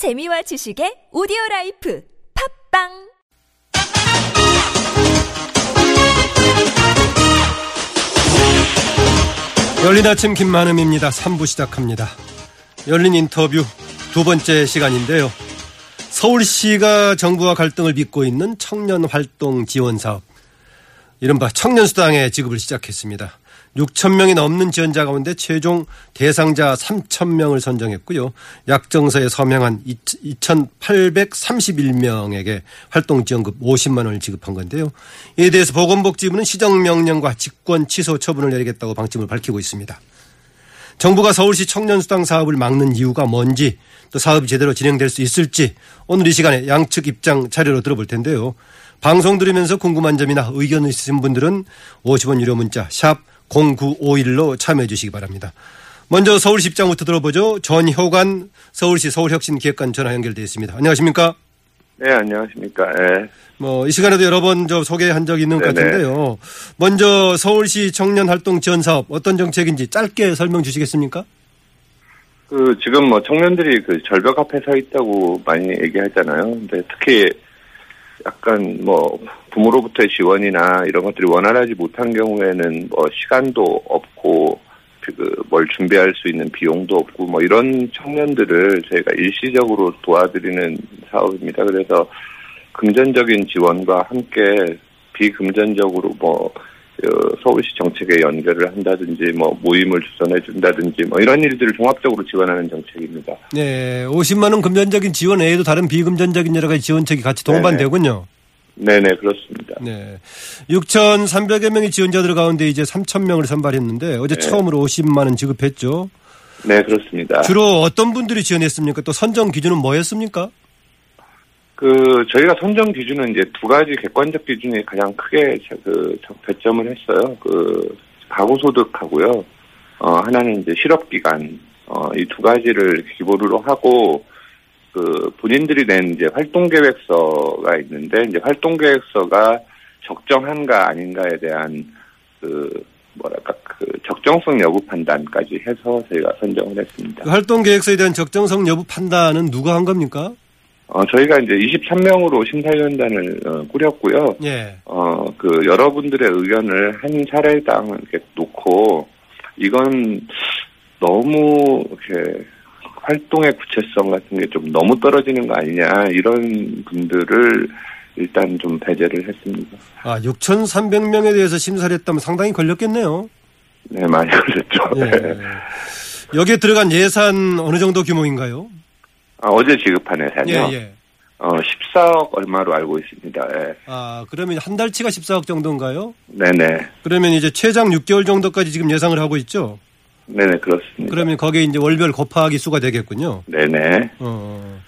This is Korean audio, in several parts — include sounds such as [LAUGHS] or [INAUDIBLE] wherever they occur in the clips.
재미와 지식의 오디오 라이프 팟빵 열린 아침 김만흠입니다. 3부 시작합니다. 열린 인터뷰 두 번째 시간인데요. 서울시가 정부와 갈등을 빚고 있는 청년 활동 지원 사업, 이른바 청년수당의 지급을 시작했습니다. 6천 명이 넘는 지원자 가운데 최종 대상자 3천 명을 선정했고요. 약정서에 서명한 2,831명에게 활동 지원급 50만 원을 지급한 건데요. 이에 대해서 보건복지부는 시정명령과 직권 취소 처분을 내리겠다고 방침을 밝히고 있습니다. 정부가 서울시 청년수당 사업을 막는 이유가 뭔지 또 사업이 제대로 진행될 수 있을지 오늘 이 시간에 양측 입장 자료로 들어볼 텐데요. 방송 들으면서 궁금한 점이나 의견 있으신 분들은 50원 유료 문자 샵 0951로 참여해 주시기 바랍니다. 먼저 서울시 입장부터 들어보죠. 전효관 서울시 서울혁신기획관 전화 연결되어 있습니다. 안녕하십니까? 네, 안녕하십니까. 네. 뭐, 이 시간에도 여러 번 저 소개한 적이 있는 것 네네. 같은데요. 먼저 서울시 청년활동 지원 사업 어떤 정책인지 짧게 설명 주시겠습니까? 그, 지금 뭐 청년들이 그 절벽 앞에 서 있다고 많이 얘기하잖아요. 근데 특히 약간 뭐 부모로부터의 지원이나 이런 것들이 원활하지 못한 경우에는 뭐 시간도 없고 그뭘 준비할 수 있는 비용도 없고 뭐 이런 청년들을 저희가 일시적으로 도와드리는 사업입니다. 그래서 금전적인 지원과 함께 비금전적으로 뭐 어, 서울시 정책에 연결을 한다든지 뭐 모임을 주선해 준다든지 뭐 이런 일들을 종합적으로 지원하는 정책입니다. 네, 50만 원 금전적인 지원 외에도 다른 비금전적인 여러 가지 지원책이 같이 동반되군요. 네네 그렇습니다. 네. 6,300여 명의 지원자들 가운데 이제 3,000 명을 선발했는데 어제 네. 처음으로 50만 원 지급했죠. 네 그렇습니다. 주로 어떤 분들이 지원했습니까? 또 선정 기준은 뭐였습니까? 그 저희가 선정 기준은 이제 두 가지 객관적 기준이 가장 크게 저- 그 저- 배점을 했어요. 그 가구 소득하고요. 어 하나는 이제 실업 기간 어이 두 가지를 기본으로 하고 그 본인들이 낸 이제 활동 계획서가 있는데 이제 활동 계획서가 적정한가 아닌가에 대한 그 뭐랄까 그 적정성 여부 판단까지 해서 저희가 선정을 했습니다. 그 활동 계획서에 대한 적정성 여부 판단은 누가 한 겁니까? 어, 저희가 이제 23명으로 심사위원단을 어, 꾸렸고요. 예. 어, 그 여러분들의 의견을 한 차례당 이렇게 놓고 이건 너무 이렇게 활동의 구체성 같은 게 좀 너무 떨어지는 거 아니냐 이런 분들을 일단 좀 배제를 했습니다. 아, 6,300명에 대해서 심사를 했다면 상당히 걸렸겠네요. 네, 많이 걸렸죠. 예. [LAUGHS] 여기에 들어간 예산 어느 정도 규모인가요? 아, 어제 지급한 예산이요. 예, 예. 어, 14억 얼마로 알고 있습니다. 예. 아, 그러면 한 달치가 14억 정도인가요? 네네. 그러면 이제 최장 6개월 정도까지 지금 예상을 하고 있죠? 네네, 그렇습니다. 그러면 거기에 이제 월별 곱하기 수가 되겠군요. 네네. 어.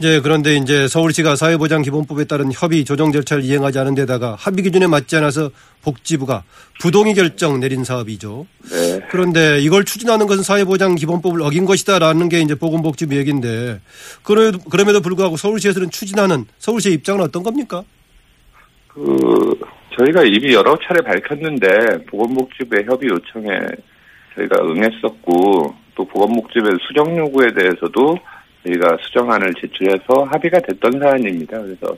이제 그런데 이제 서울시가 사회보장기본법에 따른 협의 조정 절차를 이행하지 않은 데다가 합의 기준에 맞지 않아서 복지부가 부동의 결정 내린 사업이죠. 네. 그런데 이걸 추진하는 것은 사회보장기본법을 어긴 것이다라는 게 이제 보건복지부 얘기인데 그럼에도 불구하고 서울시에서는 추진하는 서울시의 입장은 어떤 겁니까? 그 저희가 이미 여러 차례 밝혔는데 보건복지부의 협의 요청에 저희가 응했었고 또 보건복지부의 수정 요구에 대해서도 저희가 수정안을 제출해서 합의가 됐던 사안입니다. 그래서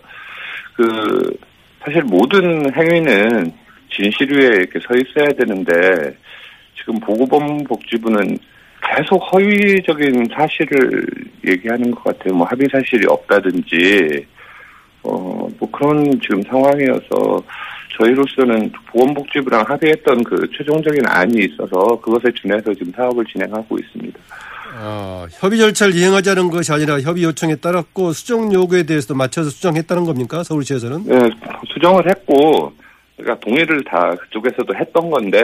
그 사실 모든 행위는 진실 위에 이렇게 서 있어야 되는데 지금 보건복지부는 계속 허위적인 사실을 얘기하는 것 같아요. 뭐 합의 사실이 없다든지 어, 뭐 그런 지금 상황이어서 저희로서는 보건복지부랑 합의했던 그 최종적인 안이 있어서 그것에 준해서 지금 사업을 진행하고 있습니다. 아, 협의 절차를 이행하지 않은 것이 아니라 협의 요청에 따랐고 수정 요구에 대해서도 맞춰서 수정했다는 겁니까? 서울시에서는? 네, 수정을 했고, 그러니까 동의를 다 그쪽에서도 했던 건데,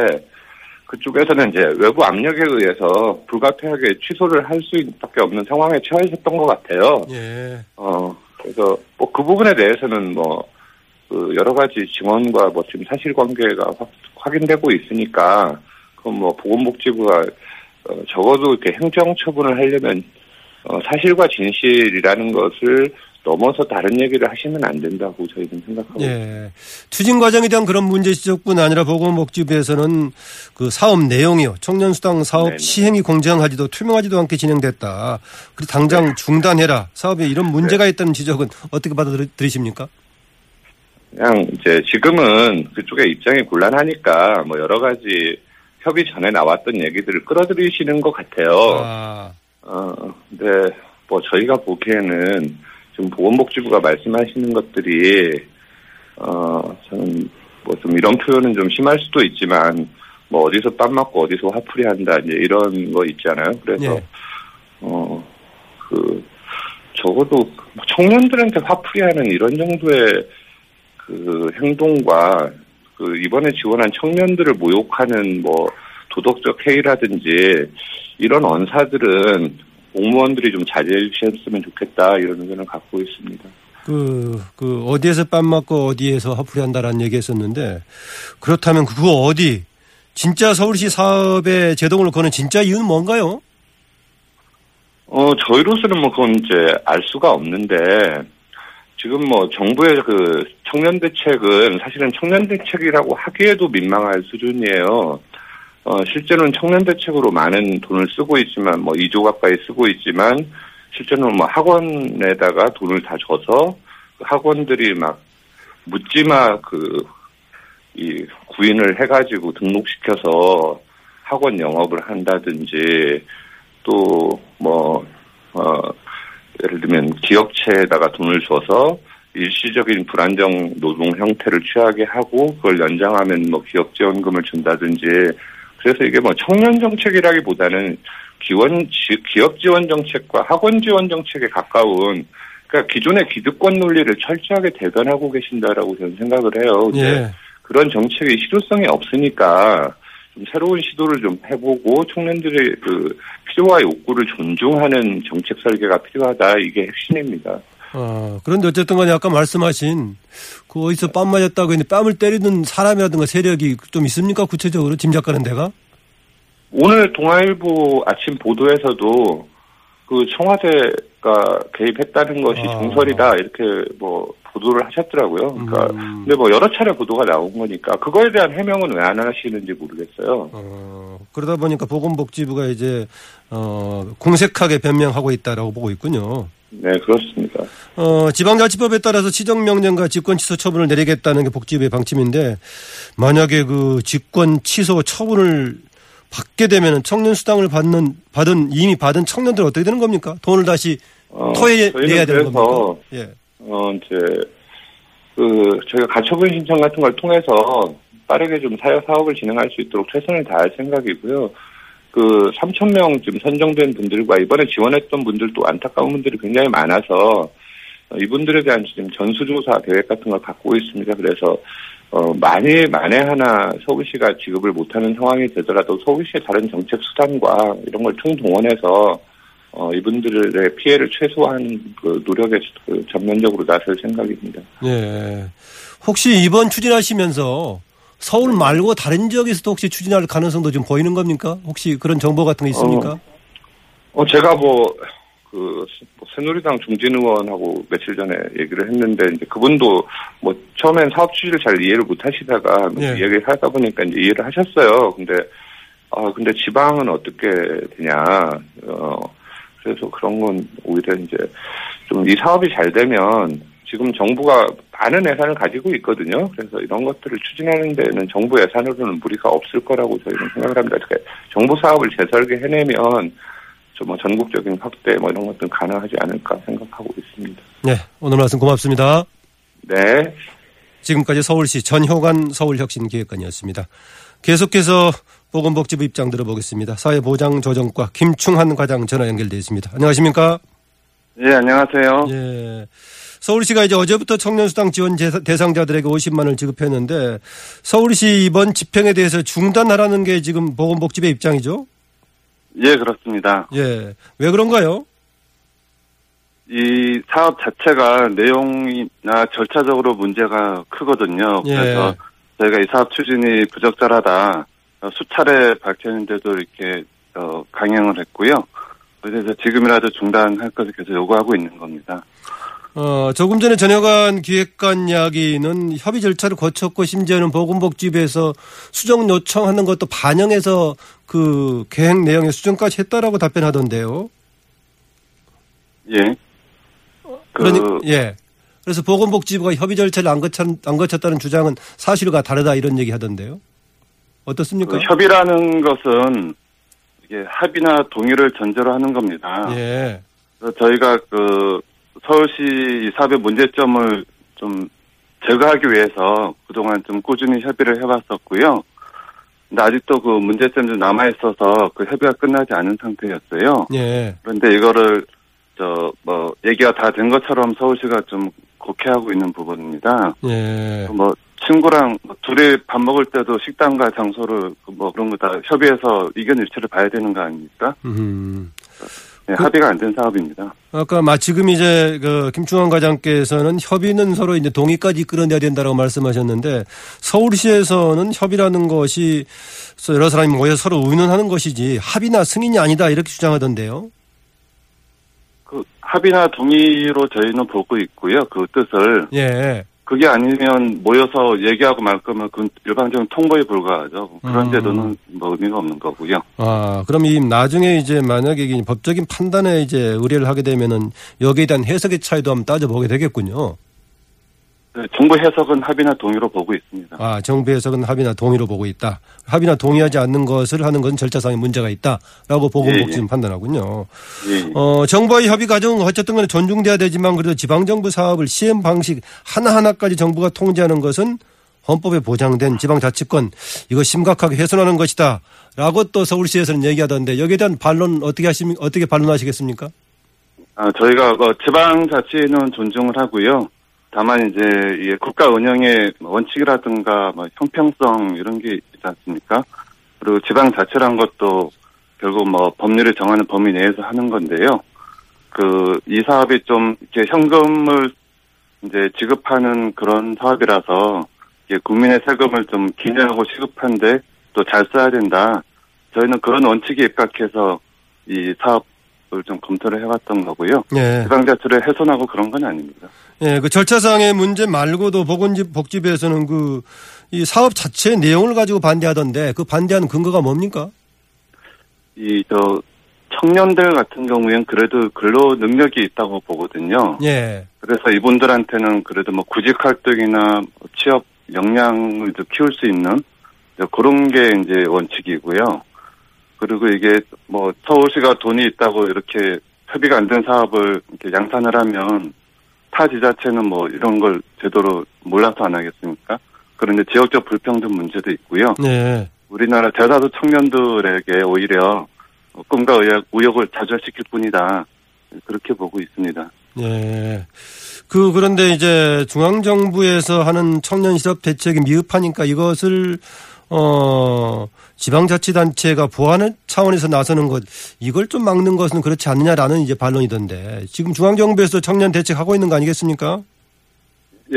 그쪽에서는 이제 외부 압력에 의해서 불가피하게 취소를 할 수밖에 없는 상황에 처해졌던 것 같아요. 예. 어, 그래서 뭐 그 부분에 대해서는 뭐, 그 여러 가지 증언과 뭐 지금 사실관계가 확, 확인되고 있으니까, 그건 뭐 보건복지부가 어, 적어도 이렇게 행정 처분을 하려면 어, 사실과 진실이라는 것을 넘어서 다른 얘기를 하시면 안 된다고 저희는 생각하고 예. 추진 과정에 대한 그런 문제 지적뿐 아니라 보건복지부에서는 그 사업 내용이요. 청년수당 사업 네네. 시행이 공정하지도 투명하지도 않게 진행됐다. 그리고 당장 중단해라. 사업에 이런 문제가 있다는 지적은 어떻게 받아들이십니까? 그냥 이제 지금은 그쪽의 입장이 곤란하니까 뭐 여러 가지 협의 전에 나왔던 얘기들을 끌어들이시는 것 같아요. 아, 어, 근데 뭐 저희가 보기에는 지금 보건복지부가 말씀하시는 것들이 어 저는 뭐 좀 이런 표현은 좀 심할 수도 있지만 뭐 어디서 땀 맞고 어디서 화풀이 한다 이제 이런 거 있잖아요. 그래서 예. 어그 적어도 청년들한테 화풀이하는 이런 정도의 그 행동과 그 이번에 지원한 청년들을 모욕하는 뭐 도덕적 해이라든지 이런 언사들은 공무원들이 좀 자제해 주셨으면 좋겠다 이런 의견을 갖고 있습니다. 그, 그, 어디에서 뺨 맞고 어디에서 화풀이 한다라는 얘기 했었는데, 그렇다면 그거 어디, 진짜 서울시 사업에 제동을 거는 진짜 이유는 뭔가요? 어 저희로서는 뭐 그건 이제 알 수가 없는데 지금 뭐 정부의 그 청년 대책은 사실은 청년 대책이라고 하기에도 민망할 수준이에요. 어 실제로는 청년 대책으로 많은 돈을 쓰고 있지만 뭐 2조 가까이 쓰고 있지만 실제로는 뭐 학원에다가 돈을 다 줘서 그 학원들이 막 묻지마 그 이 구인을 해가지고 등록시켜서 학원 영업을 한다든지 또뭐 어, 예를 들면 기업체에다가 돈을 줘서 일시적인 불안정 노동 형태를 취하게 하고 그걸 연장하면 뭐 기업 지원금을 준다든지 그래서 이게 뭐 청년 정책이라기보다는 기원 지- 기업 지원 정책과 학원 지원 정책에 가까운 그러니까 기존의 기득권 논리를 철저하게 대변하고 계신다라고 저는 생각을 해요. 예. 그런 정책의 실효성이 없으니까 좀 새로운 시도를 좀 해보고 청년들의 그 필요와 욕구를 존중하는 정책 설계가 필요하다 이게 핵심입니다. 어, 그런데 어쨌든 간에 아까 말씀하신 그 어디서 뺨 맞았다고 했는데 뺨을 때리는 사람이라든가 세력이 좀 있습니까? 구체적으로 짐작가는 데가? 오늘 동아일보 아침 보도에서도 그 청와대가 개입했다는 것이 아. 정설이다 이렇게 뭐 보도를 하셨더라고요. 그러니까 음. 근데 뭐 여러 차례 보도가 나온 거니까 그거에 대한 해명은 왜 안 하시는지 모르겠어요. 어, 그러다 보니까 보건복지부가 이제 어, 공색하게 변명하고 있다라고 보고 있군요. 네 그렇습니다. 어, 지방자치법에 따라서 시정명령과 직권 취소 처분을 내리겠다는 게 복지부의 방침인데 만약에 그 직권 취소 처분을 받게 되면 청년 수당을 받는 받은 이미 받은 청년들 은 어떻게 되는 겁니까? 돈을 다시 어, 토해 저희는 내야 되는 그래서 겁니까? 예. 어, 이제, 그, 저희가 가처분 신청 같은 걸 통해서 빠르게 좀 사회 사업을 진행할 수 있도록 최선을 다할 생각이고요. 그, 3,000명 지금 선정된 분들과 이번에 지원했던 분들도 안타까운 분들이 굉장히 많아서 어, 이분들에 대한 지금 전수조사 계획 같은 걸 갖고 있습니다. 그래서 어, 만에, 만에 하나 서울시가 지급을 못하는 상황이 되더라도 서울시의 다른 정책 수단과 이런 걸 총동원해서 어, 이분들의 피해를 최소화하는 그 노력에 그 전면적으로 나설 생각입니다. 예. 혹시 이번 추진하시면서 서울 말고 다른 지역에서도 혹시 추진할 가능성도 좀 보이는 겁니까? 혹시 그런 정보 같은 거 있습니까? 어, 제가 뭐, 그, 새누리당 중진 의원하고 며칠 전에 얘기를 했는데, 이제 그분도 뭐, 처음엔 사업 취지를 잘 이해를 못 하시다가, 뭐 예. 이야기를 하다 보니까 이제 이해를 하셨어요. 근데, 아, 근데 지방은 어떻게 되냐, 어, 그래서 그런 건 오히려 이제 좀 이 사업이 잘 되면 지금 정부가 많은 예산을 가지고 있거든요. 그래서 이런 것들을 추진하는 데는 정부 예산으로는 무리가 없을 거라고 저희는 생각을 합니다. 이렇게 정부 사업을 재설계해내면 좀 뭐 전국적인 확대 뭐 이런 것들은 가능하지 않을까 생각하고 있습니다. 네. 오늘 말씀 고맙습니다. 네. 지금까지 서울시 전효관 서울혁신기획관이었습니다. 계속해서 보건복지부 입장 들어보겠습니다. 사회보장조정과 김충한 과장 전화 연결되어 있습니다. 안녕하십니까? 예, 안녕하세요. 예. 서울시가 이제 어제부터 청년수당 지원 제- 대상자들에게 50만 원을 지급했는데 서울시 이번 집행에 대해서 중단하라는 게 지금 보건복지부의 입장이죠? 예, 그렇습니다. 예. 왜 그런가요? 이 사업 자체가 내용이나 절차적으로 문제가 크거든요. 예. 그래서 저희가 이 사업 추진이 부적절하다 어, 수차례 밝혔는데도 이렇게 어, 강행을 했고요. 그래서 지금이라도 중단할 것을 계속 요구하고 있는 겁니다. 어, 조금 전에 전해관 기획관 이야기는 협의 절차를 거쳤고 심지어는 보건복지부에서 수정 요청하는 것도 반영해서 그 계획 내용에 수정까지 했다라고 답변하던데요. 예. 그, 그러니 예. 그래서 보건복지부가 협의 절차를 안, 거쳤, 안 거쳤다는 주장은 사실과 다르다 이런 얘기 하던데요. 어떻습니까? 그 협의라는 것은 이게 합의나 동의를 전제로 하는 겁니다. 예. 그래서 저희가 그 서울시 이 사업의 문제점을 좀 제거하기 위해서 그동안 좀 꾸준히 협의를 해왔었고요. 근데 아직도 그 문제점이 좀 남아 있어서 그 협의가 끝나지 않은 상태였어요. 예. 그런데 이거를 저 뭐 얘기가 다 된 것처럼 서울시가 좀 곡해하고 있는 부분입니다. 예. 뭐 친구랑 뭐 둘이 밥 먹을 때도 식당과 장소를 그뭐 그런 거 다 협의해서 이견 일치를 봐야 되는 거 아닙니까? 음. 네, 그- 합의가 안 된 사업입니다. 아까 마 지금 이제 그 김충환 과장께서는 협의는 서로 이제 동의까지 이끌어내야 된다라고 말씀하셨는데 서울시에서는 협의라는 것이 여러 사람이 모여 서로 의논하는 것이지 합의나 승인이 아니다 이렇게 주장하던데요. 그 합의나 동의로 저희는 보고 있고요. 그 뜻을 예. 그게 아니면 모여서 얘기하고 말 거면 그 일반적인 통보에 불과하죠. 그런 음. 제도는 뭐 의미가 없는 거고요. 아, 그럼 이 나중에 이제 만약에 이 법적인 판단에 이제 의뢰를 하게 되면은 여기에 대한 해석의 차이도 한번 따져보게 되겠군요. 네, 정부 해석은 합의나 동의로 보고 있습니다. 아, 정부 해석은 합의나 동의로 보고 있다. 합의나 동의하지 않는 것을 하는 건 절차상의 문제가 있다라고 보건복지는 예, 예. 판단하군요. 예. 어, 정부와의 협의 과정은 어쨌든 간에 존중돼야 되지만 그래도 지방정부 사업을 시행 방식 하나하나까지 정부가 통제하는 것은 헌법에 보장된 지방자치권 이거 심각하게 훼손하는 것이다. 라고 또 서울시에서는 얘기하던데 여기에 대한 반론 어떻게 하십니 어떻게 반론하시겠습니까? 아, 저희가 뭐 지방자치는 존중을 하고요. 다만 이제 국가 운영의 원칙이라든가 뭐 형평성 이런 게 있지 않습니까? 그리고 지방 자치란 것도 결국 뭐 법률을 정하는 범위 내에서 하는 건데요. 그 이 사업이 좀 이렇게 현금을 이제 지급하는 그런 사업이라서 국민의 세금을 좀 기념하고 시급한데 또 잘 써야 된다. 저희는 그런 원칙에 입각해서 이 사업을 좀 검토를 해왔던 거고요. 예. 지방자치를 훼손하고 그런 건 아닙니다. 예, 그 절차상의 문제 말고도 보건복지부에서는 그 이 사업 자체의 내용을 가지고 반대하던데 그 반대하는 근거가 뭡니까? 이 저 청년들 같은 경우에는 그래도 근로 능력이 있다고 보거든요. 예. 그래서 이분들한테는 그래도 뭐 구직 활동이나 뭐 취업 역량을 좀 키울 수 있는 그런 게 이제 원칙이고요. 그리고 이게 뭐 서울시가 돈이 있다고 이렇게 협의가 안 된 사업을 이렇게 양산을 하면 타 지자체는 뭐 이런 걸 제대로 몰라서 안 하겠습니까? 그런데 지역적 불평등 문제도 있고요. 네. 우리나라 대다수 청년들에게 오히려 꿈과 의욕, 우욕을 좌절시킬 뿐이다. 그렇게 보고 있습니다. 예. 그 그런데 이제 중앙 정부에서 하는 청년 실업 대책이 미흡하니까 이것을 어 지방자치단체가 보완 차원에서 나서는 것 이걸 좀 막는 것은 그렇지 않느냐라는 이제 반론이던데 지금 중앙 정부에서 청년 대책 하고 있는 거 아니겠습니까?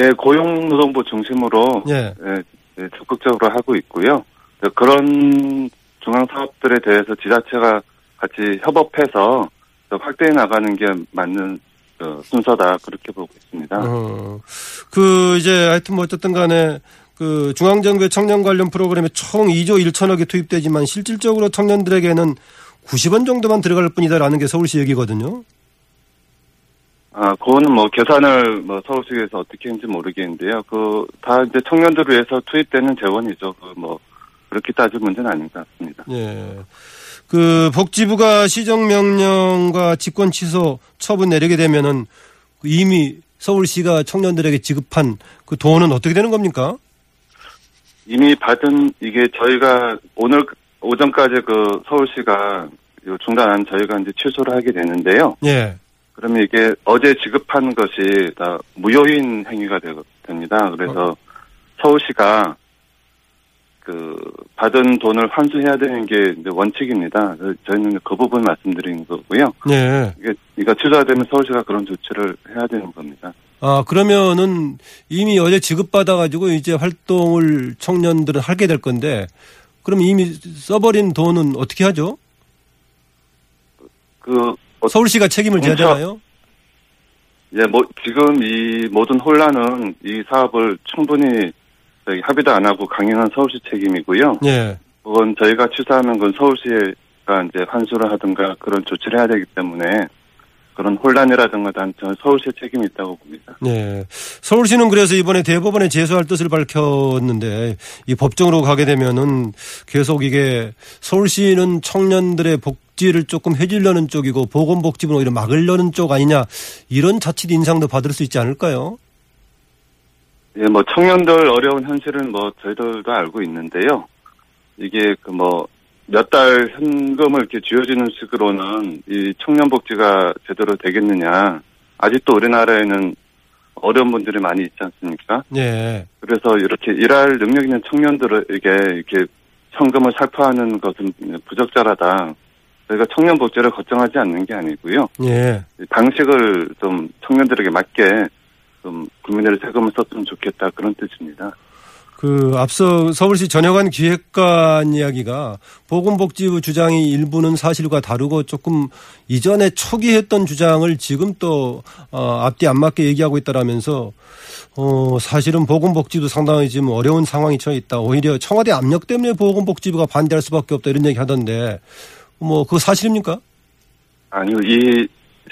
예, 고용노동부 중심으로 예. 예, 예, 적극적으로 하고 있고요. 네, 그런 중앙 사업들에 대해서 지자체가 같이 협업해서 더 확대해 나가는 게 맞는 어, 순서다 그렇게 보고 있습니다. 어. 그 이제 하여튼 뭐 어쨌든 간에 그 중앙정부의 청년 관련 프로그램에 총 2조 1천억이 투입되지만 실질적으로 청년들에게는 90원 정도만 들어갈 뿐이다라는 게 서울시 얘기거든요. 아, 그거는 뭐 계산을 뭐 서울시에서 어떻게 했는지 모르겠는데요. 그 다 이제 청년들을 위해서 투입되는 재원이죠. 그 뭐 그렇게 따질 문제는 아닌 것 같습니다. 예. 그 복지부가 시정명령과 직권 취소 처분 내리게 되면은 그 이미 서울시가 청년들에게 지급한 그 돈은 어떻게 되는 겁니까? 이미 받은 이게 저희가 오늘 오전까지 그 서울시가 중단한 저희가 이제 취소를 하게 되는데요. 예. 그러면 이게 어제 지급한 것이 다 무효인 행위가 되, 됩니다. 그래서 서울시가 그 받은 돈을 환수해야 되는 게 원칙입니다. 저희는 그 부분 말씀드리는 거고요. 예. 이게 이거 취소가 되면 서울시가 그런 조치를 해야 되는 겁니다. 아, 그러면은 이미 어제 지급 받아가지고 이제 활동을 청년들은 하게 될 건데 그럼 이미 써버린 돈은 어떻게 하죠? 그 어, 서울시가 책임을 져야 되나요? 예, 뭐 지금 이 모든 혼란은 이 사업을 충분히 합의도 안 하고 강행한 서울시 책임이고요. 예. 그건 저희가 취사하는 건 서울시가 이제 환수를 하든가 그런 조치를 해야 되기 때문에 그런 혼란이라든가 단 저는 서울시의 책임이 있다고 봅니다. 예. 서울시는 그래서 이번에 대법원에 제소할 뜻을 밝혔는데 이 법정으로 가게 되면은 계속 이게 서울시는 청년들의 복지를 조금 해주려는 쪽이고 보건복지부는 오히려 막으려는 쪽 아니냐 이런 자칫 인상도 받을 수 있지 않을까요? 예, 뭐 청년들 어려운 현실은 뭐 저희들도 알고 있는데요. 이게 그 뭐 몇 달 현금을 이렇게 쥐어주는 식으로는 이 청년 복지가 제대로 되겠느냐. 아직도 우리나라에는 어려운 분들이 많이 있지 않습니까? 예. 그래서 이렇게 일할 능력 있는 청년들에게 이렇게 현금을 살포하는 것은 부적절하다. 저희가 청년 복지를 걱정하지 않는 게 아니고요. 예. 방식을 좀 청년들에게 맞게 좀 국민들의 세금을 썼으면 좋겠다 그런 뜻입니다. 그 앞서 서울시 전여관 기획관 이야기가 보건복지부 주장이 일부는 사실과 다르고 조금 이전에 초기 했던 주장을 지금 또 어, 앞뒤 안 맞게 얘기하고 있다라면서 어 사실은 보건복지부 상당히 지금 어려운 상황이 처해 있다. 오히려 청와대 압력 때문에 보건복지부가 반대할 수밖에 없다 이런 얘기 하던데 뭐 그거 사실입니까? 아니요, 이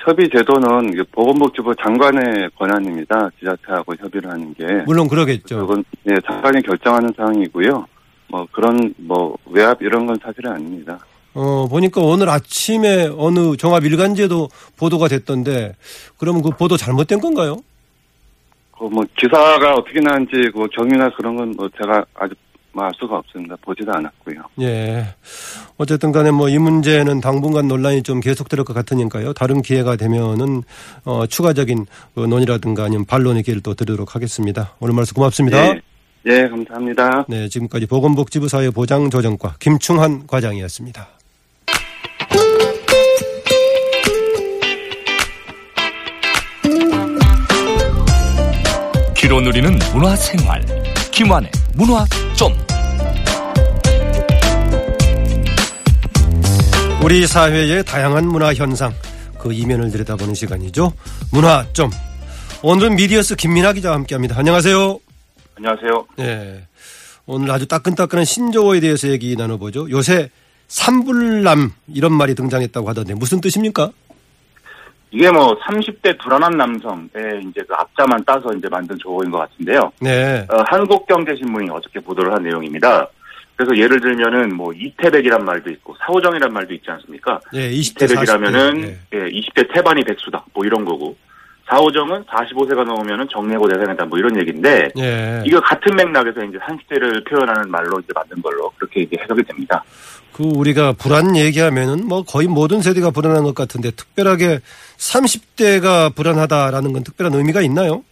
협의 제도는 보건복지부 장관의 권한입니다. 지자체하고 협의를 하는 게. 물론 그러겠죠. 그건 예, 장관이 결정하는 사항이고요. 뭐 그런 뭐 외압 이런 건 사실은 아닙니다. 어, 보니까 오늘 아침에 어느 종합 일간지에도 보도가 됐던데, 그러면 그 보도 잘못된 건가요? 그 뭐 기사가 어떻게 나는지 그 경위나 그런 건 뭐 제가 아직 뭐 알 수가 없습니다. 보지도 않았고요. 예. 어쨌든 간에 뭐 이 문제는 당분간 논란이 좀 계속될 것 같으니까요. 다른 기회가 되면은, 어, 추가적인 그 논의라든가 아니면 반론의 기회를 또 드리도록 하겠습니다. 오늘 말씀 고맙습니다. 예, 예, 감사합니다. 네, 지금까지 보건복지부 사회보장조정과 김충한 과장이었습니다. 귀로 누리는 문화생활 김환의 문화 점 우리 사회의 다양한 문화 현상, 그 이면을 들여다보는 시간이죠. 문화 점. 오늘은 미디어스 김민아 기자와 함께 합니다. 안녕하세요. 안녕하세요. 네. 오늘 아주 따끈따끈한 신조어에 대해서 얘기 나눠보죠. 요새 삼불남 이런 말이 등장했다고 하던데 무슨 뜻입니까? 이게 뭐 30대 불안한 남성의 이제 그 앞자만 따서 이제 만든 조어인 것 같은데요. 네. 어, 한국경제신문이 어저께 보도를 한 내용입니다. 그래서 예를 들면은 뭐 이태백이란 말도 있고 사오정이란 말도 있지 않습니까? 예, 20대 이태백이라면은 40대. 네. 예, 20대 태반이 백수다 뭐 이런 거고 사오정은 45세가 넘으면은 정례고 대상이다 뭐 이런 얘기인데 예. 이거 같은 맥락에서 이제 30대를 표현하는 말로 이제 만든 걸로 그렇게 이제 해석이 됩니다. 그 우리가 불안 얘기하면은 뭐 거의 모든 세대가 불안한 것 같은데 특별하게 30대가 불안하다라는 건 특별한 의미가 있나요?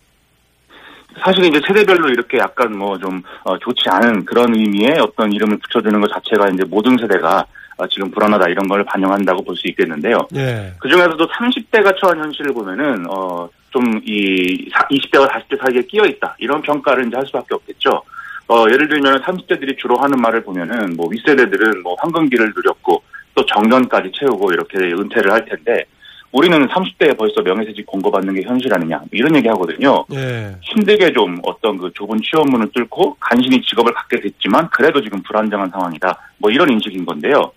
사실 이제 세대별로 이렇게 약간 뭐 좀 좋지 않은 그런 의미의 어떤 이름을 붙여주는 것 자체가 이제 모든 세대가 어, 지금 불안하다 이런 걸 반영한다고 볼 수 있겠는데요. 예. 그 중에서도 30대가 처한 현실을 보면은 어 좀 이 20대와 40대 사이에 끼어 있다 이런 평가를 이제 할 수밖에 없겠죠. 어 예를 들면 30대들이 주로 하는 말을 보면은 뭐 윗세대들은 뭐 황금기를 누렸고 또 정년까지 채우고 이렇게 은퇴를 할 텐데 우리는 30대에 벌써 명예퇴직 공고받는 게 현실 아니냐 이런 얘기 하거든요. 예. 힘들게 좀 어떤 그 좁은 취업문을 뚫고 간신히 직업을 갖게 됐지만 그래도 지금 불안정한 상황이다. 뭐 이런 인식인 건데요.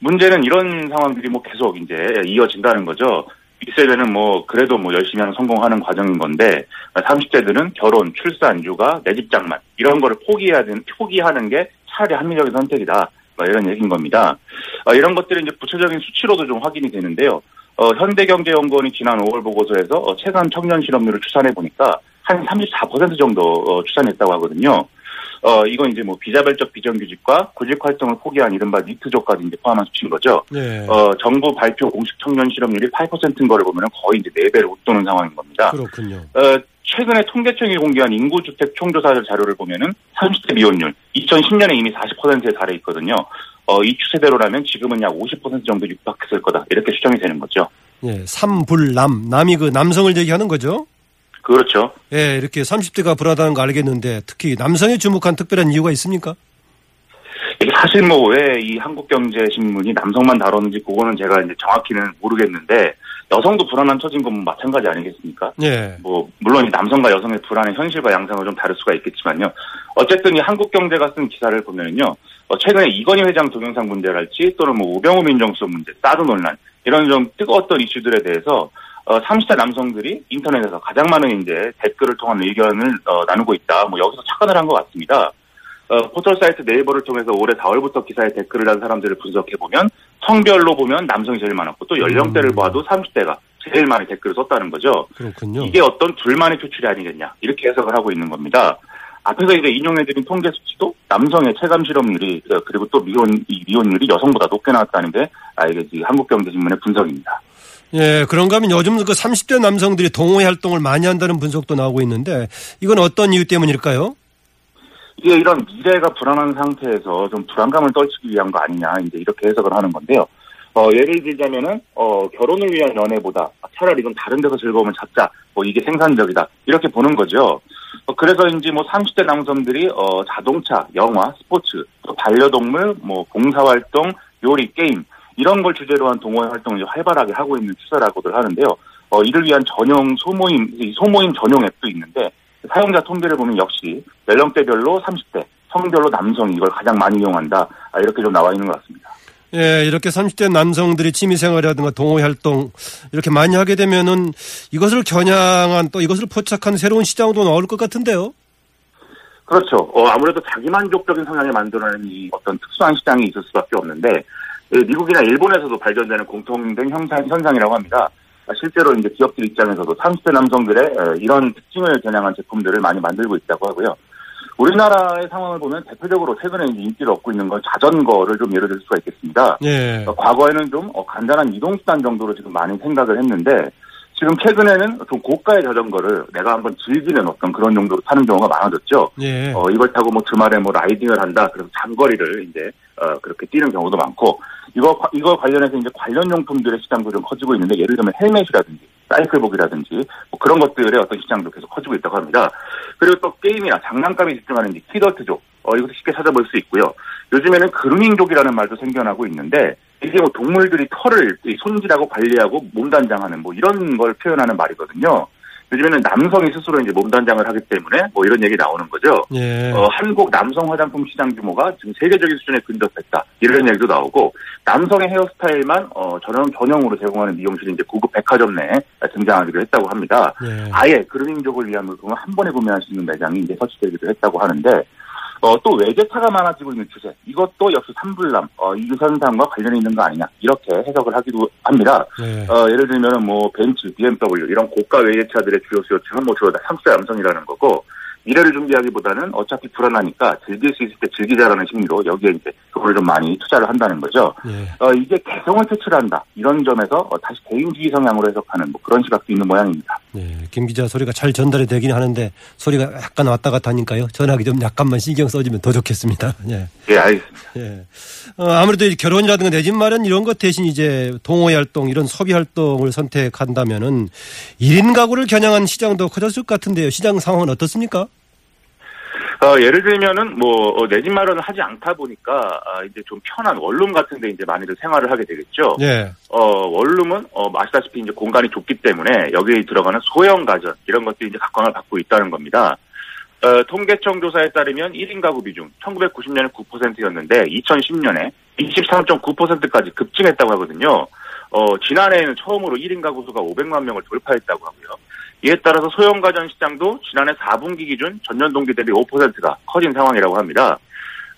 문제는 이런 상황들이 뭐 계속 이제 이어진다는 거죠. 윗세대는 뭐 그래도 뭐 열심히 하는 성공하는 과정인 건데 30대들은 결혼, 출산, 육아, 내 집 장만 이런 거를 포기해야 되는 포기하는 게 차라리 합리적인 선택이다. 뭐 이런 얘기인 겁니다. 어, 이런 것들이 이제 구체적인 수치로도 좀 확인이 되는데요. 어, 현대경제연구원이 지난 5월 보고서에서 어, 체감 청년 실업률을 추산해 보니까 한 34% 정도 어, 추산했다고 하거든요. 어, 이건 이제 뭐 비자발적 비정규직과 구직 활동을 포기한 이른바 니트족까지 이제 포함한 수치인 거죠. 예. 어, 정부 발표 공식 청년 실업률이 8%인 거를 보면 거의 이제 4배를 웃도는 상황인 겁니다. 그렇군요. 어, 최근에 통계청이 공개한 인구주택 총조사 자료를 보면은 30대 미혼율 2010년에 이미 40%에 달해 있거든요. 어, 이 추세대로라면 지금은 약 50% 정도 육박했을 거다. 이렇게 추정이 되는 거죠. 예. 삼불남. 남이 그 남성을 얘기하는 거죠? 그렇죠. 예, 이렇게 30대가 불안하다는 거 알겠는데 특히 남성에 주목한 특별한 이유가 있습니까? 이게 사실 뭐 왜 이 한국경제신문이 남성만 다뤘는지 그거는 제가 이제 정확히는 모르겠는데 여성도 불안한 처진 건 마찬가지 아니겠습니까? 예. 뭐 물론 이 남성과 여성의 불안의 현실과 양상은 좀 다를 수가 있겠지만요. 어쨌든 이 한국경제가 쓴 기사를 보면은요. 어, 최근에 이건희 회장 동영상 문제랄지 또는 뭐 우병우 민정수석 문제, 사드 논란 이런 좀 뜨거웠던 이슈들에 대해서 어, 30대 남성들이 인터넷에서 가장 많은 이제 댓글을 통한 의견을 어, 나누고 있다. 뭐 여기서 착안을 한 것 같습니다. 어, 포털 사이트 네이버를 통해서 올해 4월부터 기사에 댓글을 단 사람들을 분석해 보면 성별로 보면 남성이 제일 많았고 또 연령대를 음. 봐도 30대가 제일 많이 댓글을 썼다는 거죠. 그렇군요. 이게 어떤 둘만의 표출이 아니겠냐 이렇게 해석을 하고 있는 겁니다. 앞에서 이제 인용해드린 통계 수치도 남성의 체감 실업률이 어, 그리고 또 미혼 이 미혼율이 여성보다 높게 나왔다는 게 아, 이게 한국경제신문의 분석입니다. 예, 그런가 하면 요즘 그 30대 남성들이 동호회 활동을 많이 한다는 분석도 나오고 있는데 이건 어떤 이유 때문일까요? 이게 이런 미래가 불안한 상태에서 좀 불안감을 떨치기 위한 거 아니냐 이제 이렇게 해석을 하는 건데요. 어, 예를 들자면은 어, 결혼을 위한 연애보다 차라리 좀 다른 데서 즐거움을 찾자 뭐 이게 생산적이다 이렇게 보는 거죠. 어, 그래서인지 뭐 30대 남성들이 어, 자동차, 영화, 스포츠, 또 반려동물, 뭐 봉사활동, 요리, 게임 이런 걸 주제로 한 동호회 활동을 활발하게 하고 있는 추세라고들 하는데요. 어, 이를 위한 전용 소모임, 이 소모임 전용 앱도 있는데 사용자 통계를 보면 역시 연령대별로 30대, 성별로 남성이 이걸 가장 많이 이용한다. 아, 이렇게 좀 나와 있는 것 같습니다. 예, 이렇게 30대 남성들이 취미생활이라든가 동호회 활동 이렇게 많이 하게 되면은 이것을 겨냥한 또 이것을 포착한 새로운 시장도 나올 것 같은데요. 그렇죠. 어, 아무래도 자기만족적인 성향을 만들어내는 이 어떤 특수한 시장이 있을 수밖에 없는데 예, 미국이나 일본에서도 발견되는 공통된 현상, 현상이라고 합니다. 아, 실제로 이제 기업들 입장에서도 30대 남성들의 에, 이런 특징을 겨냥한 제품들을 많이 만들고 있다고 하고요. 우리나라의 상황을 보면 대표적으로 최근에 인기를 얻고 있는 건 자전거를 좀 예를 들 수가 있겠습니다. 예. 어, 과거에는 좀 어, 간단한 이동수단 정도로 지금 많이 생각을 했는데 지금 최근에는 좀 고가의 자전거를 내가 한번 즐기는 어떤 그런 정도로 타는 경우가 많아졌죠. 예. 어, 이걸 타고 뭐 주말에 뭐 라이딩을 한다. 그래서 장거리를 이제, 어, 그렇게 뛰는 경우도 많고, 이거, 과- 이거 관련해서 이제 관련 용품들의 시장도 좀 커지고 있는데, 예를 들면 헬멧이라든지, 사이클복이라든지, 뭐 그런 것들의 어떤 시장도 계속 커지고 있다고 합니다. 그리고 또 게임이나 장난감에 집중하는 키더트족, 어, 이것도 쉽게 찾아볼 수 있고요. 요즘에는 그루밍족이라는 말도 생겨나고 있는데, 이게 뭐 동물들이 털을 이 손질하고 관리하고 몸 단장하는 뭐 이런 걸 표현하는 말이거든요. 요즘에는 남성이 스스로 이제 몸단장을 하기 때문에 뭐 이런 얘기 나오는 거죠. 예. 어, 한국 남성 화장품 시장 규모가 지금 세계적인 수준에 근접했다. 이런 얘기도 나오고, 남성의 헤어스타일만, 어, 전용, 전용으로 제공하는 미용실이 이제 고급 백화점 내에 등장하기도 했다고 합니다. 예. 아예 그루밍족을 위한 물품을 한 번에 구매할 수 있는 매장이 이제 설치되기도 했다고 하는데, 어, 또 외제차가 많아지고 있는 추세. 이것도 역시 산불남, 어, 이 현상과 관련이 있는 거 아니냐. 이렇게 해석을 하기도 합니다. 예. 어, 예를 들면은 뭐 벤츠, BMW 이런 고가 외제차들의 주요 수요층은 뭐 주로 다 30대 남성이라는 거고 미래를 준비하기보다는 어차피 불안하니까 즐길 수 있을 때 즐기자라는 심리로 여기에 이제 그걸 좀 많이 투자를 한다는 거죠. 예. 어, 이게 개성을 표출한다 이런 점에서 어, 다시 개인주의 성향으로 해석하는 뭐 그런 시각도 있는 모양입니다. 예. 김 기자 소리가 잘 전달이 되긴 하는데 소리가 약간 왔다 갔다 하니까요. 전화기 좀 약간만 신경 써주면 더 좋겠습니다. [LAUGHS] 예. 예, 알겠습니다. 예. 어, 아무래도 이 결혼이라든가 내 집 마련 이런 것 대신 이제 동호회 활동 이런 소비 활동을 선택한다면은 1인 가구를 겨냥한 시장도 커졌을 것 같은데요. 시장 상황은 어떻습니까? 어, 예를 들면은 뭐내집 마련을 하지 않다 보니까 아, 이제 좀 편한 원룸 같은데 이제 많이들 생활을 하게 되겠죠. 예. 어, 원룸은, 어, 아시다시피 이제 공간이 좁기 때문에 여기에 들어가는 소형 가전, 이런 것들이 이제 각광을 받고 있다는 겁니다. 어, 통계청 조사에 따르면 1인 가구 비중 1990년에 9%였는데 2010년에 23.9%까지 급증했다고 하거든요. 어, 지난해에는 처음으로 1인 가구 수가 500만 명을 돌파했다고 하고요. 이에 따라서 소형 가전 시장도 지난해 4분기 기준 전년 동기 대비 5%가 커진 상황이라고 합니다.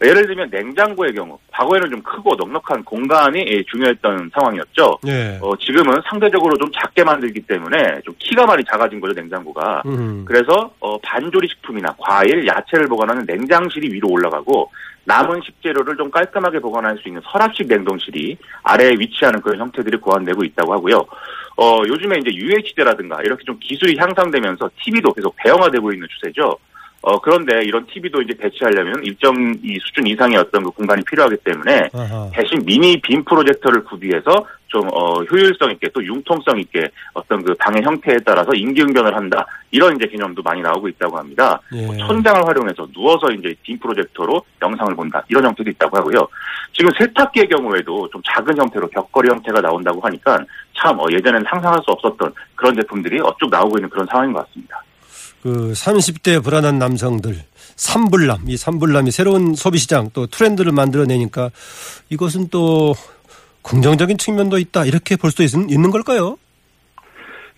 예를 들면 냉장고의 경우 과거에는 좀 크고 넉넉한 공간이 예, 중요했던 상황이었죠. 예. 어, 지금은 상대적으로 좀 작게 만들기 때문에 좀 키가 많이 작아진 거죠 냉장고가. 음. 그래서 어, 반조리 식품이나 과일, 야채를 보관하는 냉장실이 위로 올라가고 남은 식재료를 좀 깔끔하게 보관할 수 있는 서랍식 냉동실이 아래에 위치하는 그런 형태들이 고안되고 있다고 하고요. 어, 요즘에 이제 UHD라든가 이렇게 좀 기술이 향상되면서 TV도 계속 대형화되고 있는 추세죠. 어, 그런데 이런 TV도 이제 배치하려면 일정 이 수준 이상의 어떤 그 공간이 필요하기 때문에 아하. 대신 미니 빔 프로젝터를 구비해서 좀 어, 효율성 있게 또 융통성 있게 어떤 그 방의 형태에 따라서 임기응변을 한다 이런 이제 개념도 많이 나오고 있다고 합니다. 예. 뭐 천장을 활용해서 누워서 이제 빔 프로젝터로 영상을 본다 이런 형태도 있다고 하고요. 지금 세탁기의 경우에도 좀 작은 형태로 벽걸이 형태가 나온다고 하니까 참 어, 예전에는 상상할 수 없었던 그런 제품들이 어쭉 나오고 있는 그런 상황인 것 같습니다. 그 30대 불안한 남성들 삼불남 이 삼불남이 새로운 소비 시장 또 트렌드를 만들어내니까 이것은 또 긍정적인 측면도 있다 이렇게 볼 수도 있, 있는 걸까요?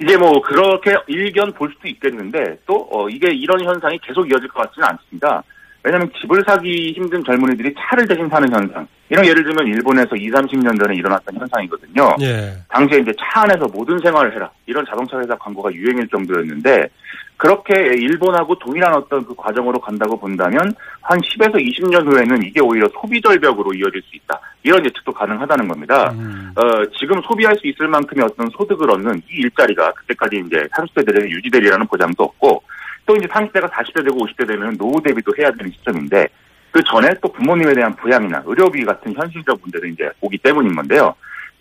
이제 뭐 그렇게 일견 볼 수도 있겠는데 또 어, 이게 이런 현상이 계속 이어질 것 같지는 않습니다. 왜냐하면 집을 사기 힘든 젊은이들이 차를 대신 사는 현상. 이런 예를 들면 일본에서 2, 30년 전에 일어났던 현상이거든요. 예. 당시에 이제 차 안에서 모든 생활을 해라. 이런 자동차 회사 광고가 유행일 정도였는데 그렇게 일본하고 동일한 어떤 그 과정으로 간다고 본다면 한 10에서 20년 후에는 이게 오히려 소비 절벽으로 이어질 수 있다. 이런 예측도 가능하다는 겁니다. 음. 어, 지금 소비할 수 있을 만큼의 어떤 소득을 얻는 이 일자리가 그때까지 이제 30대 대전에 유지되리라는 보장도 없고 또 이제 30대가 40대 되고 50대 되면 노후 대비도 해야 되는 시점인데 그 전에 또 부모님에 대한 부양이나 의료비 같은 현실적 문제도 이제 오기 때문인 건데요.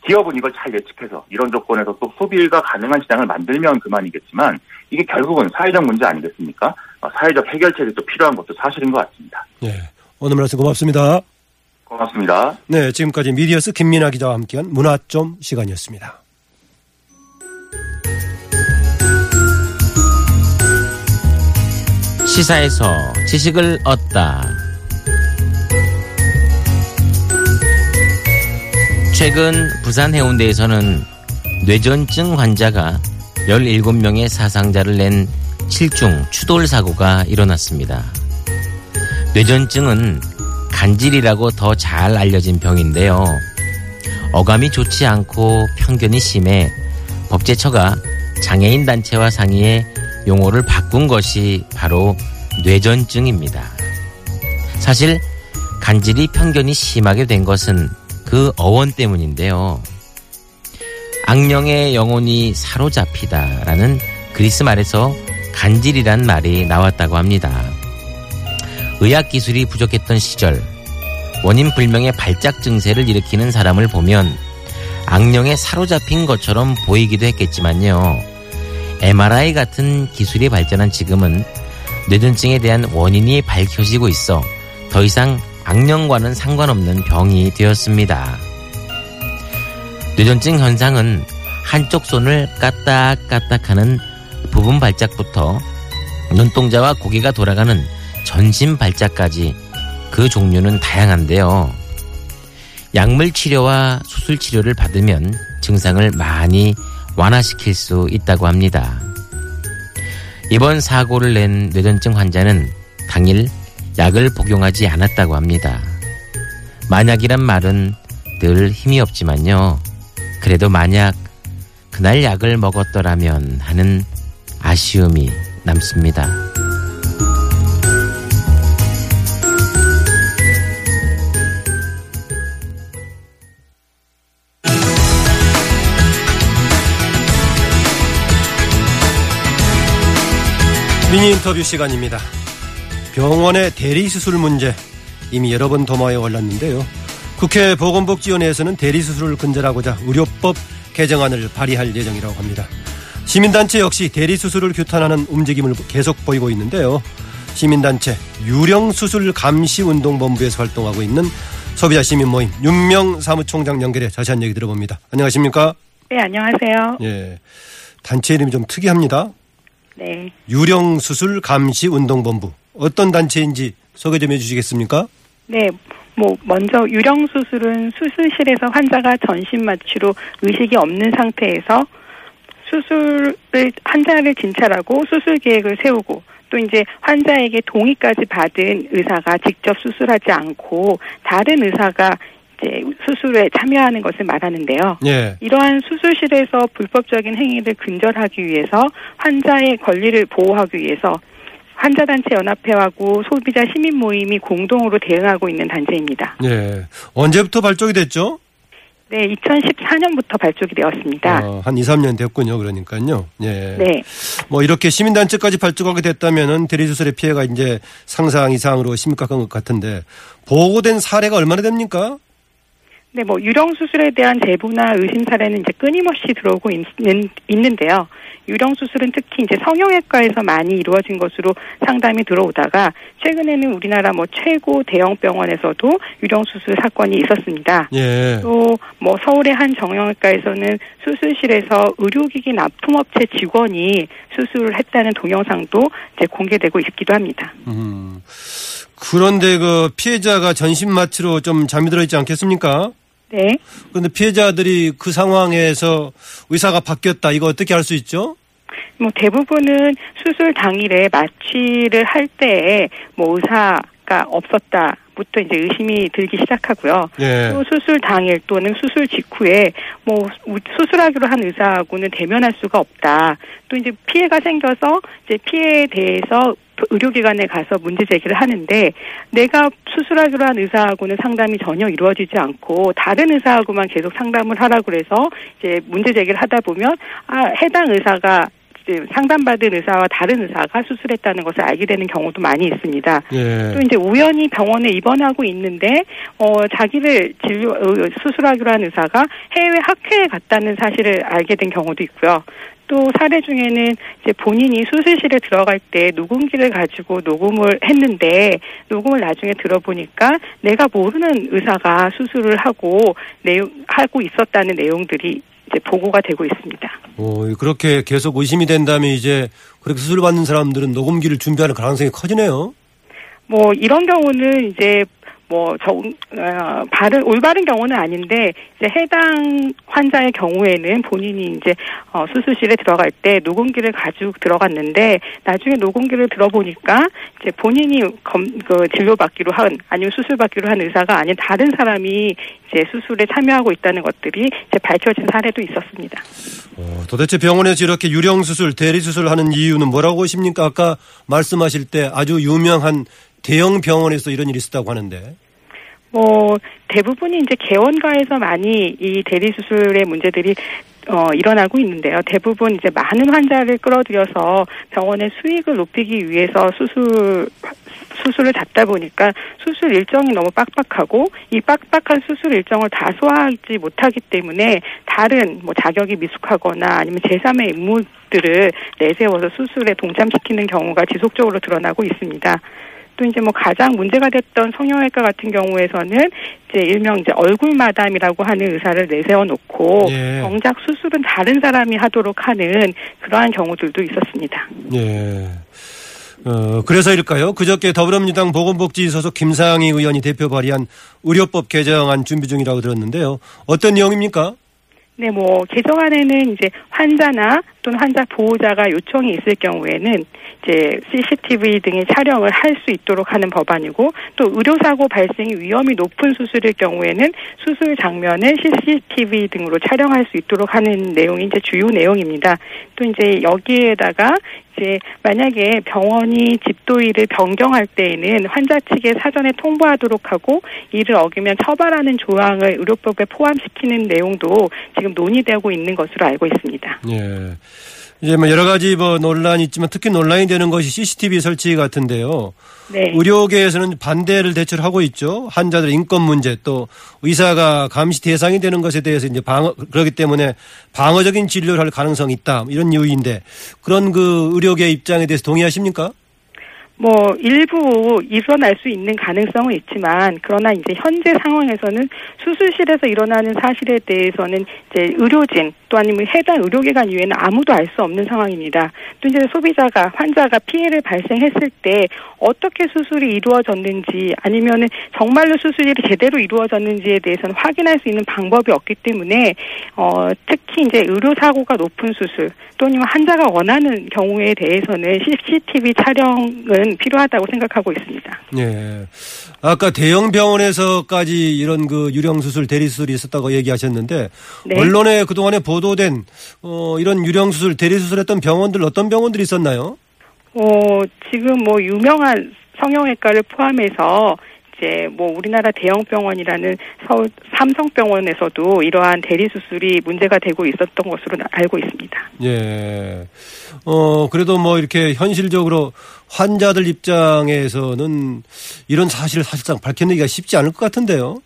기업은 이걸 잘 예측해서 이런 조건에서 또 소비가 가능한 시장을 만들면 그만이겠지만 이게 결국은 사회적 문제 아니겠습니까? 어, 사회적 해결책이 또 필요한 것도 사실인 것 같습니다. 예. 오늘 말씀 고맙습니다. 고맙습니다. 네, 지금까지 미디어스 김민아 기자와 함께한 문화 좀 시간이었습니다. 시사에서 지식을 얻다. 최근 부산 해운대에서는 뇌전증 환자가 17명의 사상자를 낸 7중 추돌 사고가 일어났습니다. 뇌전증은 간질이라고 더 잘 알려진 병인데요. 어감이 좋지 않고 편견이 심해 법제처가 장애인 단체와 상의해 용어를 바꾼 것이 바로 뇌전증입니다. 사실 간질이 편견이 심하게 된 것은 그 어원 때문인데요. 악령의 영혼이 사로잡히다라는 그리스 말에서 간질이란 말이 나왔다고 합니다. 의학 기술이 부족했던 시절 원인 불명의 발작 증세를 일으키는 사람을 보면 악령에 사로잡힌 것처럼 보이기도 했겠지만요. MRI 같은 기술이 발전한 지금은 뇌전증에 대한 원인이 밝혀지고 있어 더 이상 악령과는 상관없는 병이 되었습니다. 뇌전증 현상은 한쪽 손을 까딱까딱 하는 부분 발작부터 눈동자와 고개가 돌아가는 전신 발작까지 그 종류는 다양한데요. 약물 치료와 수술 치료를 받으면 증상을 많이 완화시킬 수 있다고 합니다. 이번 사고를 낸 뇌전증 환자는 당일 약을 복용하지 않았다고 합니다. 만약이란 말은 늘 힘이 없지만요. 그래도 만약 그날 약을 먹었더라면 하는 아쉬움이 남습니다. 미니 인터뷰 시간입니다. 병원의 대리수술 문제 이미 여러 번 도마에 올랐는데요. 국회 보건복지위원회에서는 대리수술을 근절하고자 의료법 개정안을 발의할 예정이라고 합니다. 시민단체 역시 대리수술을 규탄하는 움직임을 계속 보이고 있는데요. 시민단체 유령수술 감시운동본부에서 활동하고 있는 소비자 시민 모임 윤명 사무총장 연결해 자세한 얘기 들어봅니다. 안녕하십니까? 네, 안녕하세요. 예. 단체 이름이 좀 특이합니다. 네. 유령수술 감시 운동본부. 어떤 단체인지 소개 좀 해주시겠습니까? 네. 뭐 먼저 유령 수술은 수술실에서 환자가 전신 마취로 의식이 없는 상태에서 수술을 환자를 진찰하고 수술 계획을 세우고 또 이제 환자에게 동의까지 받은 의사가 직접 수술하지 않고 다른 의사가 이제 수술에 참여하는 것을 말하는데요. 예. 이러한 수술실에서 불법적인 행위를 근절하기 위해서 환자의 권리를 보호하기 위해서 환자단체 연합회하고 소비자 시민 모임이 공동으로 대응하고 있는 단체입니다. 예. 언제부터 발족이 됐죠? 네, 2014년부터 발족이 되었습니다. 어, 한 2, 3년 됐군요. 그러니까요. 예. 네. 뭐 이렇게 시민단체까지 발족하게 됐다면은 대리수술의 피해가 이제 상상 이상으로 심각한 것 같은데 보고된 사례가 얼마나 됩니까? 네, 뭐 유령 수술에 대한 제보나 의심 사례는 이제 끊임없이 들어오고 있는, 있는데요. 유령 수술은 특히 이제 성형외과에서 많이 이루어진 것으로 상담이 들어오다가 최근에는 우리나라 뭐 최고 대형 병원에서도 유령 수술 사건이 있었습니다. 예. 또뭐 서울의 한 정형외과에서는 수술실에서 의료기기 납품업체 직원이 수술을 했다는 동영상도 이제 공개되고 있기도 합니다. 음. 그런데 그 피해자가 전신 마취로 좀 잠이 들어 있지 않겠습니까? 네. 그런데 피해자들이 그 상황에서 의사가 바뀌었다. 이거 어떻게 할 수 있죠? 뭐 대부분은 수술 당일에 마취를 할 때에 뭐 의사가 없었다 부터 이제 의심이 들기 시작하고요. 예. 또 수술 당일 또는 수술 직후에 뭐 수술하기로 한 의사하고는 대면할 수가 없다. 또 이제 피해가 생겨서 이제 피해에 대해서 의료기관에 가서 문제 제기를 하는데 내가 수술하기로 한 의사하고는 상담이 전혀 이루어지지 않고 다른 의사하고만 계속 상담을 하라 그래서 이제 문제 제기를 하다 보면 아 해당 의사가 이제 상담받은 의사와 다른 의사가 수술했다는 것을 알게 되는 경우도 많이 있습니다. 예. 또 이제 우연히 병원에 입원하고 있는데 어 자기를 진료 어, 수술하기로 한 의사가 해외 학회에 갔다는 사실을 알게 된 경우도 있고요. 또 사례 중에는 이제 본인이 수술실에 들어갈 때 녹음기를 가지고 녹음을 했는데 녹음을 나중에 들어보니까 내가 모르는 의사가 수술을 하고 내용 하고 있었다는 내용들이 이제 보고가 되고 있습니다. 오, 그렇게 계속 의심이 된다면 이제 그렇게 수술 받는 사람들은 녹음기를 준비하는 가능성이 커지네요. 뭐 이런 경우는 이제 뭐 정, 어, 바른 올바른 경우는 아닌데 이제 해당 환자의 경우에는 본인이 이제 어, 수술실에 들어갈 때 녹음기를 가지고 들어갔는데 나중에 녹음기를 들어보니까 이제 본인이 검, 그 진료받기로 한 아니면 수술받기로 한 의사가 아닌 다른 사람이 이제 수술에 참여하고 있다는 것들이 이제 밝혀진 사례도 있었습니다. 어, 도대체 병원에서 이렇게 유령 수술, 대리 수술 하는 이유는 뭐라고 보십니까? 아까 말씀하실 때 아주 유명한 대형 병원에서 이런 일이 있었다고 하는데. 뭐 대부분이 이제 개원가에서 많이 이 대리 수술의 문제들이 어, 일어나고 있는데요. 대부분 이제 많은 환자를 끌어들여서 병원의 수익을 높이기 위해서 수술 수술을 잡다 보니까 수술 일정이 너무 빡빡하고 이 빡빡한 수술 일정을 다 소화하지 못하기 때문에 다른 뭐 자격이 미숙하거나 아니면 제3의 임무들을 내세워서 수술에 동참시키는 경우가 지속적으로 드러나고 있습니다. 또 이제 뭐 가장 문제가 됐던 성형외과 같은 경우에서는 이제 일명 이제 얼굴 마담이라고 하는 의사를 내세워 놓고 예. 정작 수술은 다른 사람이 하도록 하는 그러한 경우들도 있었습니다. 예. 어, 그래서일까요? 그저께 더불어민주당 보건복지 소속 김상희 의원이 대표 발의한 의료법 개정안 준비 중이라고 들었는데요. 어떤 내용입니까? 네, 뭐 개정안에는 이제 환자나 또는 환자 보호자가 요청이 있을 경우에는 이제 CCTV 등의 촬영을 할 수 있도록 하는 법안이고 또 의료사고 발생이 위험이 높은 수술일 경우에는 수술 장면을 CCTV 등으로 촬영할 수 있도록 하는 내용이 이제 주요 내용입니다. 또 이제 여기에다가 이제 만약에 병원이 집도일을 변경할 때에는 환자 측에 사전에 통보하도록 하고 이를 어기면 처벌하는 조항을 의료법에 포함시키는 내용도 지금 논의되고 있는 것으로 알고 있습니다. 예. 이제 뭐 여러 가지 뭐 논란이 있지만 특히 논란이 되는 것이 CCTV 설치 같은데요. 네. 의료계에서는 반대를 대체로 하고 있죠. 환자들의 인권 문제 또 의사가 감시 대상이 되는 것에 대해서 이제 방어 그렇기 때문에 방어적인 진료를 할 가능성이 있다 이런 이유인데 그런 그 의료계 입장에 대해서 동의하십니까? 뭐 일부 일어날 수 있는 가능성은 있지만 그러나 이제 현재 상황에서는 수술실에서 일어나는 사실에 대해서는 이제 의료진 또 아니면 해당 의료기관 이외에는 아무도 알 수 없는 상황입니다. 또 이제 소비자가 환자가 피해를 발생했을 때 어떻게 수술이 이루어졌는지 아니면은 정말로 수술이 제대로 이루어졌는지에 대해서는 확인할 수 있는 방법이 없기 때문에 어 특히 이제 의료 사고가 높은 수술 또는 환자가 원하는 경우에 대해서는 CCTV 촬영은 필요하다고 생각하고 있습니다. 예. 아까 대형 병원에서까지 이런 그 유령 수술 대리 수술이 있었다고 얘기하셨는데 네. 언론에 그동안에 보도 된 어 이런 유령 수술 대리 수술했던 병원들 어떤 병원들이 있었나요? 어 지금 뭐 유명한 성형외과를 포함해서 이제 뭐 우리나라 대형 병원이라는 서울 삼성병원에서도 이러한 대리 수술이 문제가 되고 있었던 것으로 알고 있습니다. 예. 어, 그래도 뭐 이렇게 현실적으로 환자들 입장에서는 이런 사실을 사실상 밝혀내기가 쉽지 않을 것 같은데요.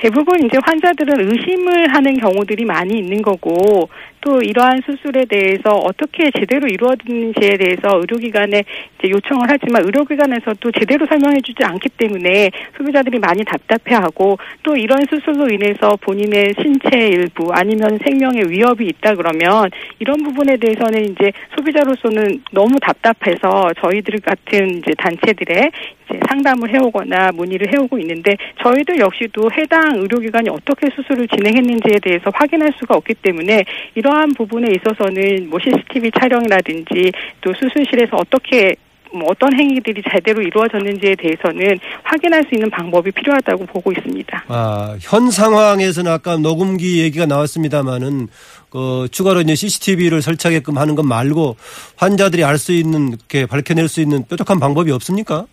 대부분 이제 환자들은 의심을 하는 경우들이 많이 있는 거고 또 이러한 수술에 대해서 어떻게 제대로 이루어지는지에 대해서 의료기관에 이제 요청을 하지만 의료기관에서도 제대로 설명해주지 않기 때문에 소비자들이 많이 답답해하고 또 이런 수술로 인해서 본인의 신체 일부 아니면 생명에 위협이 있다 그러면 이런 부분에 대해서는 이제 소비자로서는 너무 답답해서 저희들 같은 이제 단체들의 이제 상담을 해오거나 문의를 해오고 있는데 저희들 역시도 해당 의료기관이 어떻게 수술을 진행했는지에 대해서 확인할 수가 없기 때문에 이 러한 부분에 있어서는 뭐 CCTV 촬영이라든지 또 수술실에서 어떻게 뭐 어떤 행위들이 제대로 이루어졌는지에 대해서는 확인할 수 있는 방법이 필요하다고 보고 있습니다. 아, 현 상황에서는 아까 녹음기 얘기가 나왔습니다만은 그 추가로 이제 CCTV를 설치하게끔 하는 것 말고 환자들이 알 수 있는 이렇게 밝혀낼 수 있는 뾰족한 방법이 없습니까?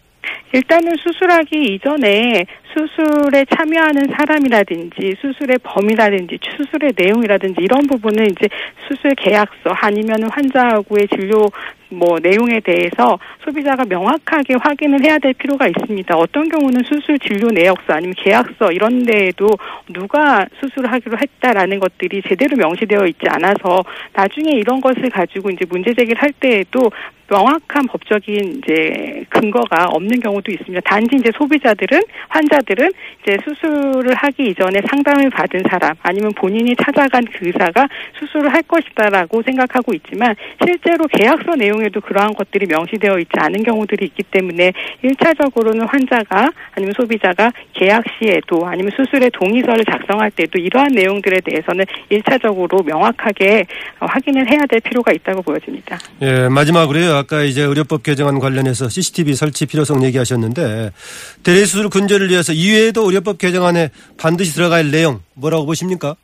일단은 수술하기 이전에 수술에 참여하는 사람이라든지 수술의 범위라든지 수술의 내용이라든지 이런 부분은 이제 수술 계약서 아니면 환자하고의 진료 뭐 내용에 대해서 소비자가 명확하게 확인을 해야 될 필요가 있습니다. 어떤 경우는 수술 진료 내역서 아니면 계약서 이런 데에도 누가 수술을 하기로 했다라는 것들이 제대로 명시되어 있지 않아서 나중에 이런 것을 가지고 이제 문제 제기를 할 때에도 명확한 법적인 이제 근거가 없는 경우도 있습니다. 단지 이제 소비자들은 환자 들은 이제 수술을 하기 이전에 상담을 받은 사람 아니면 본인이 찾아간 그 의사가 수술을 할 것이다라고 생각하고 있지만 실제로 계약서 내용에도 그러한 것들이 명시되어 있지 않은 경우들이 있기 때문에 일차적으로는 환자가 아니면 소비자가 계약 시에도 아니면 수술의 동의서를 작성할 때도 이러한 내용들에 대해서는 일차적으로 명확하게 확인을 해야 될 필요가 있다고 보여집니다. 예, 마지막으로요. 아까 이제 의료법 개정안 관련해서 CCTV 설치 필요성 얘기하셨는데 대리수술 근절을 위해서 이외에도 의료법 개정안에 반드시 들어갈 내용 뭐라고 보십니까?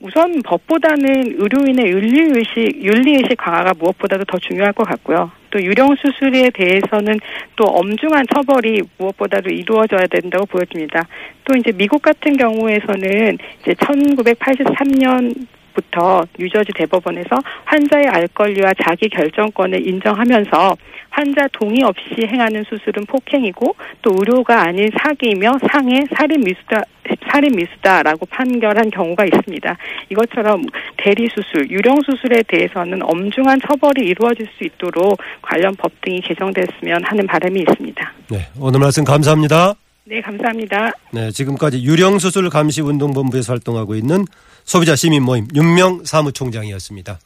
우선 법보다는 의료인의 윤리의식, 윤리의식 강화가 무엇보다도 더 중요할 것 같고요. 또 유령 수술에 대해서는 또 엄중한 처벌이 무엇보다도 이루어져야 된다고 보여집니다. 또 이제 미국 같은 경우에서는 이제 1983년 부터 뉴저지 대법원에서 환자의 알 권리와 자기 결정권을 인정하면서 환자 동의 없이 행하는 수술은 폭행이고 또 의료가 아닌 사기이며 상해 살인 미수다 살인 미수다라고 판결한 경우가 있습니다. 이것처럼 대리 수술, 유령 수술에 대해서는 엄중한 처벌이 이루어질 수 있도록 관련 법 등이 개정됐으면 하는 바람이 있습니다. 네, 오늘 말씀 감사합니다. 네, 감사합니다. 네, 지금까지 유령수술 감시 운동본부에서 활동하고 있는 소비자 시민 모임 윤명 사무총장이었습니다.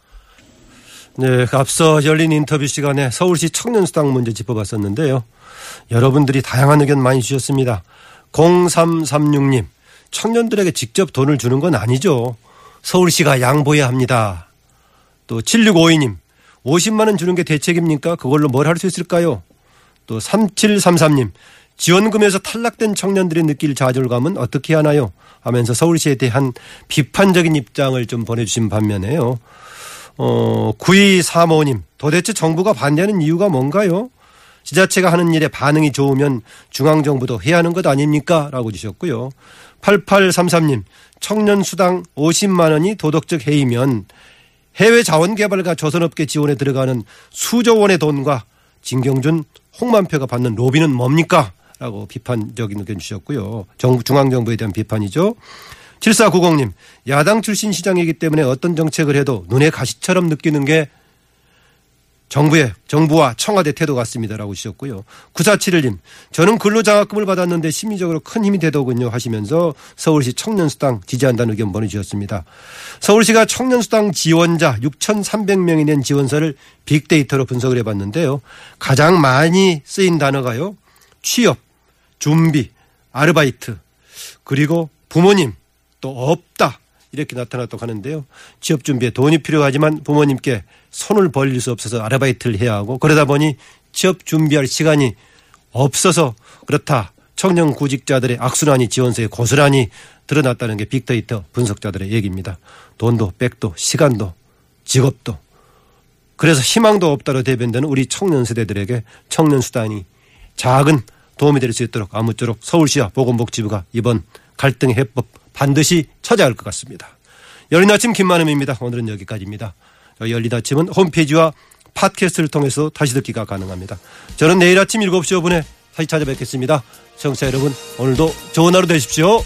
네, 앞서 열린 인터뷰 시간에 서울시 청년수당 문제 짚어봤었는데요. 여러분들이 다양한 의견 많이 주셨습니다. 0336님, 청년들에게 직접 돈을 주는 건 아니죠. 서울시가 양보해야 합니다. 또 7652님, 50만원 주는 게 대책입니까? 그걸로 뭘 할 수 있을까요? 또 3733님, 지원금에서 탈락된 청년들이 느낄 좌절감은 어떻게 하나요? 하면서 서울시에 대한 비판적인 입장을 좀 보내주신 반면에요. 어, 9235님, 도대체 정부가 반대하는 이유가 뭔가요? 지자체가 하는 일에 반응이 좋으면 중앙정부도 해야 하는 것 아닙니까? 라고 주셨고요. 8833님, 청년수당 50만 원이 도덕적 해이면 해외 자원개발과 조선업계 지원에 들어가는 수조 원의 돈과 진경준, 홍만표가 받는 로비는 뭡니까? 라고 비판적인 의견 주셨고요. 정부, 중앙정부에 대한 비판이죠. 7490님, 야당 출신 시장이기 때문에 어떤 정책을 해도 눈에 가시처럼 느끼는 게 정부의, 정부와 청와대 태도 같습니다라고 주셨고요. 9471님, 저는 근로장학금을 받았는데 심리적으로 큰 힘이 되더군요 하시면서 서울시 청년수당 지지한다는 의견 보내주셨습니다. 서울시가 청년수당 지원자 6,300명이 낸 지원서를 빅데이터로 분석을 해봤는데요. 가장 많이 쓰인 단어가요. 취업, 준비, 아르바이트, 그리고 부모님, 또 없다. 이렇게 나타났다고 하는데요. 취업 준비에 돈이 필요하지만 부모님께 손을 벌릴 수 없어서 아르바이트를 해야 하고 그러다 보니 취업 준비할 시간이 없어서 그렇다. 청년 구직자들의 악순환이 지원서에 고스란히 드러났다는 게 빅데이터 분석자들의 얘기입니다. 돈도 백도 시간도 직업도 그래서 희망도 없다로 대변되는 우리 청년 세대들에게 청년 수단이 작은 도움이 될 수 있도록 아무쪼록 서울시와 보건복지부가 이번 갈등 해법 반드시 찾아야 할 것 같습니다. 열린 아침 김만음입니다. 오늘은 여기까지입니다. 열린 아침은 홈페이지와 팟캐스트를 통해서 다시 듣기가 가능합니다. 저는 내일 아침 7시 5분에 다시 찾아뵙겠습니다. 청취자 여러분 오늘도 좋은 하루 되십시오.